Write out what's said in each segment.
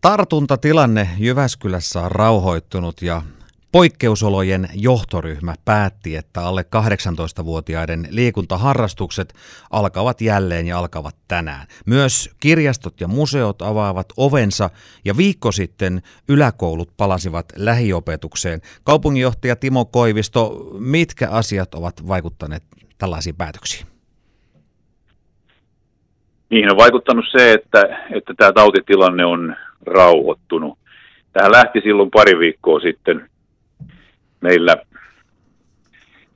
Tartuntatilanne Jyväskylässä on rauhoittunut ja Poikkeusolojen johtoryhmä päätti, että alle 18-vuotiaiden liikuntaharrastukset alkavat jälleen ja alkavat tänään. Myös kirjastot ja museot avaavat ovensa ja viikko sitten yläkoulut palasivat lähiopetukseen. Kaupunginjohtaja Timo Koivisto, mitkä asiat ovat vaikuttaneet tällaisiin päätöksiin? Niihin on vaikuttanut se, että, että tämä tautitilanne on rauhoittunut. Tähän lähti silloin pari viikkoa sitten meillä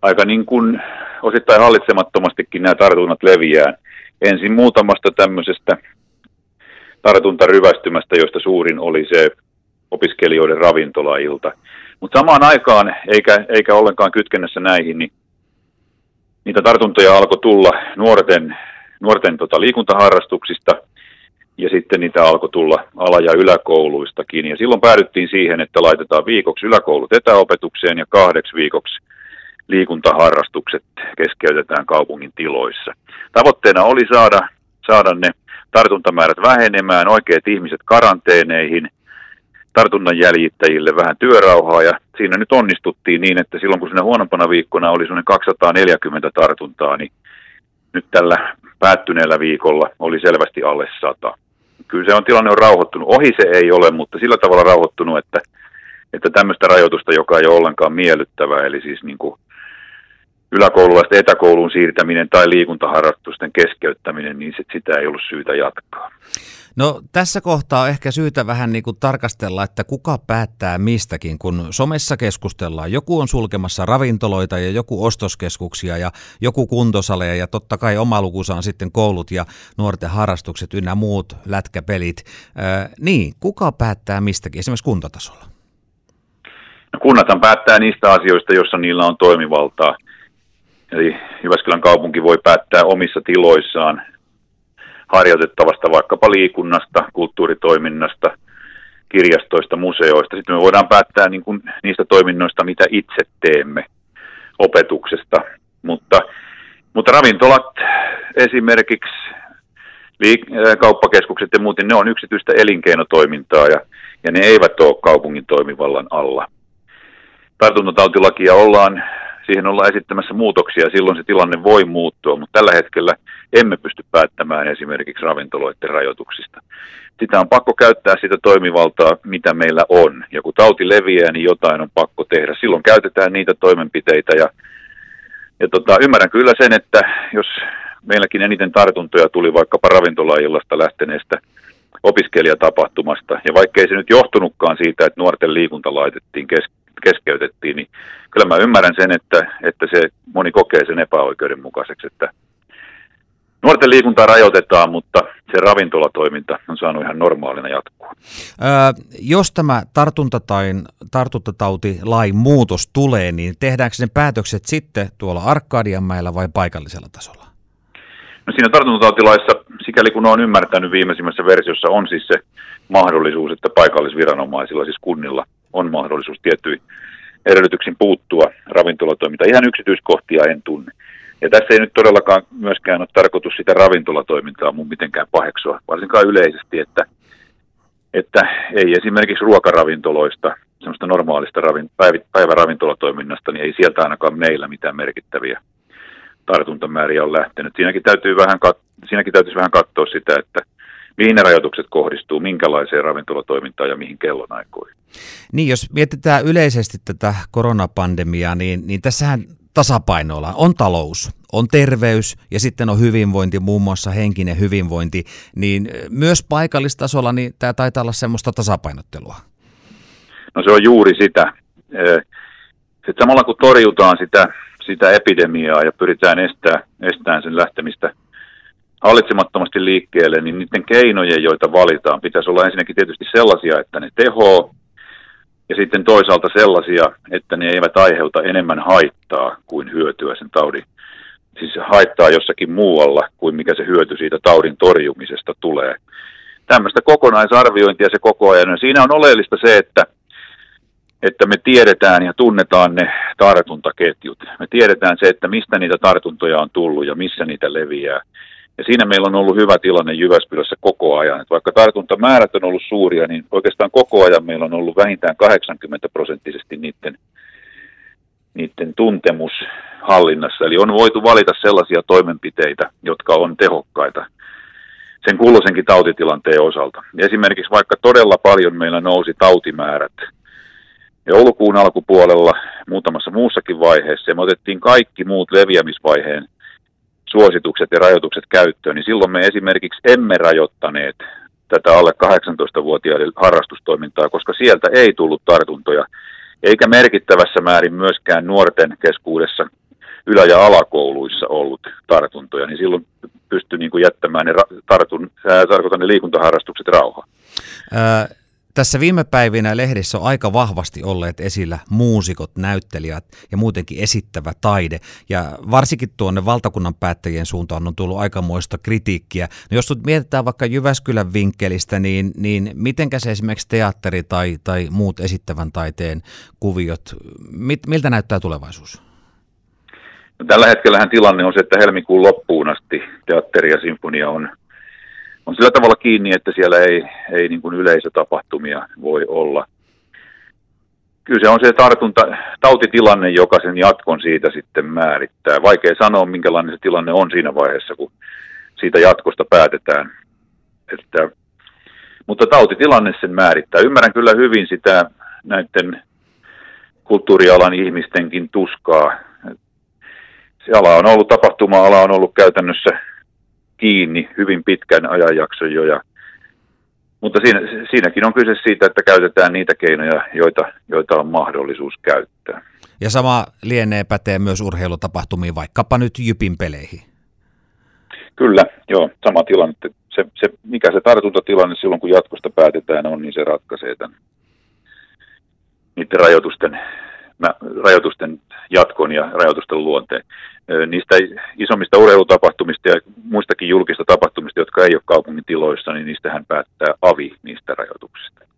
aika niin kuin osittain hallitsemattomastikin nämä tartunnat leviää. Ensin muutamasta tämmöisestä tartuntaryvästymästä, joista suurin oli se opiskelijoiden ravintolailta. Mutta samaan aikaan, eikä, eikä ollenkaan kytkennässä näihin, niin niitä tartuntoja alkoi tulla nuorten, nuorten tota, liikuntaharrastuksista – ja sitten niitä alkoi tulla ala- ja yläkouluistakin. Ja silloin päädyttiin siihen, että laitetaan viikoksi yläkoulut etäopetukseen ja kahdeksi viikoksi liikuntaharrastukset keskeytetään kaupungin tiloissa. Tavoitteena oli saada, saada ne tartuntamäärät vähenemään, oikeat ihmiset karanteeneihin, tartunnan jäljittäjille vähän työrauhaa ja siinä nyt onnistuttiin niin, että silloin kun siinä huonompana viikkona oli semmoinen 240 tartuntaa, niin nyt tällä päättyneellä viikolla oli selvästi alle 100 kyllä se on tilanne on rauhoittunut. Ohi se ei ole, mutta sillä tavalla rauhoittunut, että, että tämmöistä rajoitusta, joka ei ole ollenkaan miellyttävää, eli siis niin kuin yläkoululaisten etäkouluun siirtäminen tai liikuntaharrastusten keskeyttäminen, niin sit sitä ei ollut syytä jatkaa. No tässä kohtaa on ehkä syytä vähän niin kuin tarkastella, että kuka päättää mistäkin, kun somessa keskustellaan. Joku on sulkemassa ravintoloita ja joku ostoskeskuksia ja joku kuntosaleja ja totta kai oma lukusa on sitten koulut ja nuorten harrastukset ynnä muut lätkäpelit. Äh, niin, kuka päättää mistäkin, esimerkiksi kuntatasolla? No, kunnathan päättää niistä asioista, joissa niillä on toimivaltaa. Eli Jyväskylän kaupunki voi päättää omissa tiloissaan harjoitettavasta vaikkapa liikunnasta, kulttuuritoiminnasta, kirjastoista, museoista. Sitten me voidaan päättää niin kuin niistä toiminnoista, mitä itse teemme opetuksesta. Mutta, mutta ravintolat esimerkiksi, liik- kauppakeskukset ja muuten, ne on yksityistä elinkeinotoimintaa ja, ja ne eivät ole kaupungin toimivallan alla. Tartuntatautilakia ollaan siihen ollaan esittämässä muutoksia, silloin se tilanne voi muuttua, mutta tällä hetkellä emme pysty päättämään esimerkiksi ravintoloiden rajoituksista. Sitä on pakko käyttää sitä toimivaltaa, mitä meillä on. Ja kun tauti leviää, niin jotain on pakko tehdä. Silloin käytetään niitä toimenpiteitä ja, ja tota, ymmärrän kyllä sen, että jos meilläkin eniten tartuntoja tuli vaikkapa ravintolaillasta lähteneestä opiskelijatapahtumasta, ja vaikkei se nyt johtunutkaan siitä, että nuorten liikunta laitettiin kes- keskeytettiin, niin kyllä mä ymmärrän sen, että, että se moni kokee sen epäoikeudenmukaiseksi, että nuorten liikuntaa rajoitetaan, mutta se ravintolatoiminta on saanut ihan normaalina jatkua. Öö, jos tämä tartuntatain, tartuntatautilain muutos tulee, niin tehdäänkö ne päätökset sitten tuolla Arkadianmäellä vai paikallisella tasolla? No siinä tartuntatautilaissa, sikäli kun olen ymmärtänyt viimeisimmässä versiossa, on siis se mahdollisuus, että paikallisviranomaisilla, siis kunnilla, on mahdollisuus tiettyihin edellytyksin puuttua ravintolatoimintaan. Ihan yksityiskohtia en tunne. Ja tässä ei nyt todellakaan myöskään ole tarkoitus sitä ravintolatoimintaa mun mitenkään paheksua, varsinkaan yleisesti, että, että ei esimerkiksi ruokaravintoloista, semmoista normaalista ravin, päiväravintolatoiminnasta, niin ei sieltä ainakaan meillä mitään merkittäviä tartuntamääriä on lähtenyt. Siinäkin, täytyy vähän, siinäkin täytyisi vähän katsoa sitä, että mihin ne rajoitukset kohdistuu, minkälaiseen ravintolatoimintaan ja mihin kellonaikoihin. Niin, jos mietitään yleisesti tätä koronapandemiaa, niin, niin tässähän tasapainoilla on talous, on terveys ja sitten on hyvinvointi, muun muassa henkinen hyvinvointi, niin myös paikallistasolla niin tämä taitaa olla semmoista tasapainottelua. No se on juuri sitä. Sitten samalla kun torjutaan sitä, sitä epidemiaa ja pyritään estää, estämään sen lähtemistä hallitsemattomasti liikkeelle, niin niiden keinojen, joita valitaan, pitäisi olla ensinnäkin tietysti sellaisia, että ne tehoo, ja sitten toisaalta sellaisia, että ne eivät aiheuta enemmän haittaa kuin hyötyä sen taudin. Siis haittaa jossakin muualla kuin mikä se hyöty siitä taudin torjumisesta tulee. Tämmöistä kokonaisarviointia se koko ajan. Ja siinä on oleellista se, että, että me tiedetään ja tunnetaan ne tartuntaketjut. Me tiedetään se, että mistä niitä tartuntoja on tullut ja missä niitä leviää Ja siinä meillä on ollut hyvä tilanne Jyväskylässä koko ajan. Että vaikka tartuntamäärät on ollut suuria, niin oikeastaan koko ajan meillä on ollut vähintään 80 prosenttisesti niiden, niiden tuntemus hallinnassa. Eli on voitu valita sellaisia toimenpiteitä, jotka on tehokkaita sen kulloisenkin tautitilanteen osalta. Esimerkiksi vaikka todella paljon meillä nousi tautimäärät joulukuun alkupuolella, muutamassa muussakin vaiheessa, ja me otettiin kaikki muut leviämisvaiheen suositukset ja rajoitukset käyttöön, niin silloin me esimerkiksi emme rajoittaneet tätä alle 18-vuotiaiden harrastustoimintaa, koska sieltä ei tullut tartuntoja, eikä merkittävässä määrin myöskään nuorten keskuudessa ylä- ja alakouluissa ollut tartuntoja, niin silloin pystyi niin kuin jättämään ne, tartun, tarkoitan ne liikuntaharrastukset rauhaan. Tässä viime päivinä lehdissä on aika vahvasti olleet esillä muusikot, näyttelijät ja muutenkin esittävä taide. Ja varsinkin tuonne valtakunnan päättäjien suuntaan on tullut aikamoista kritiikkiä. No jos mietitään vaikka Jyväskylän vinkkelistä, niin, niin mitenkä se esimerkiksi teatteri tai, tai muut esittävän taiteen kuviot, mit, miltä näyttää tulevaisuus? No, tällä hetkellähän tilanne on se, että helmikuun loppuun asti teatteri ja sinfonia on on sillä tavalla kiinni, että siellä ei, ei niin kuin yleisötapahtumia voi olla. Kyllä se on se tartunta, tautitilanne, joka sen jatkon siitä sitten määrittää. Vaikea sanoa, minkälainen se tilanne on siinä vaiheessa, kun siitä jatkosta päätetään. Että, mutta tautitilanne sen määrittää. Ymmärrän kyllä hyvin sitä näiden kulttuurialan ihmistenkin tuskaa. Se ala on ollut, tapahtuma-ala on ollut käytännössä kiinni hyvin pitkän ajanjakson jo. Ja, mutta siinä, siinäkin on kyse siitä, että käytetään niitä keinoja, joita, joita on mahdollisuus käyttää. Ja sama lienee pätee myös urheilutapahtumiin, vaikkapa nyt Jypin peleihin. Kyllä, joo, sama tilanne. Se, se, mikä se tartuntatilanne silloin, kun jatkosta päätetään on, niin se ratkaisee tämän niiden rajoitusten, rajoitusten jatkon ja rajoitusten luonteen niistä isommista urheilutapahtumista ja muistakin julkista tapahtumista, jotka ei ole kaupungin tiloissa, niin niistähän päättää AVI niistä rajoituksista.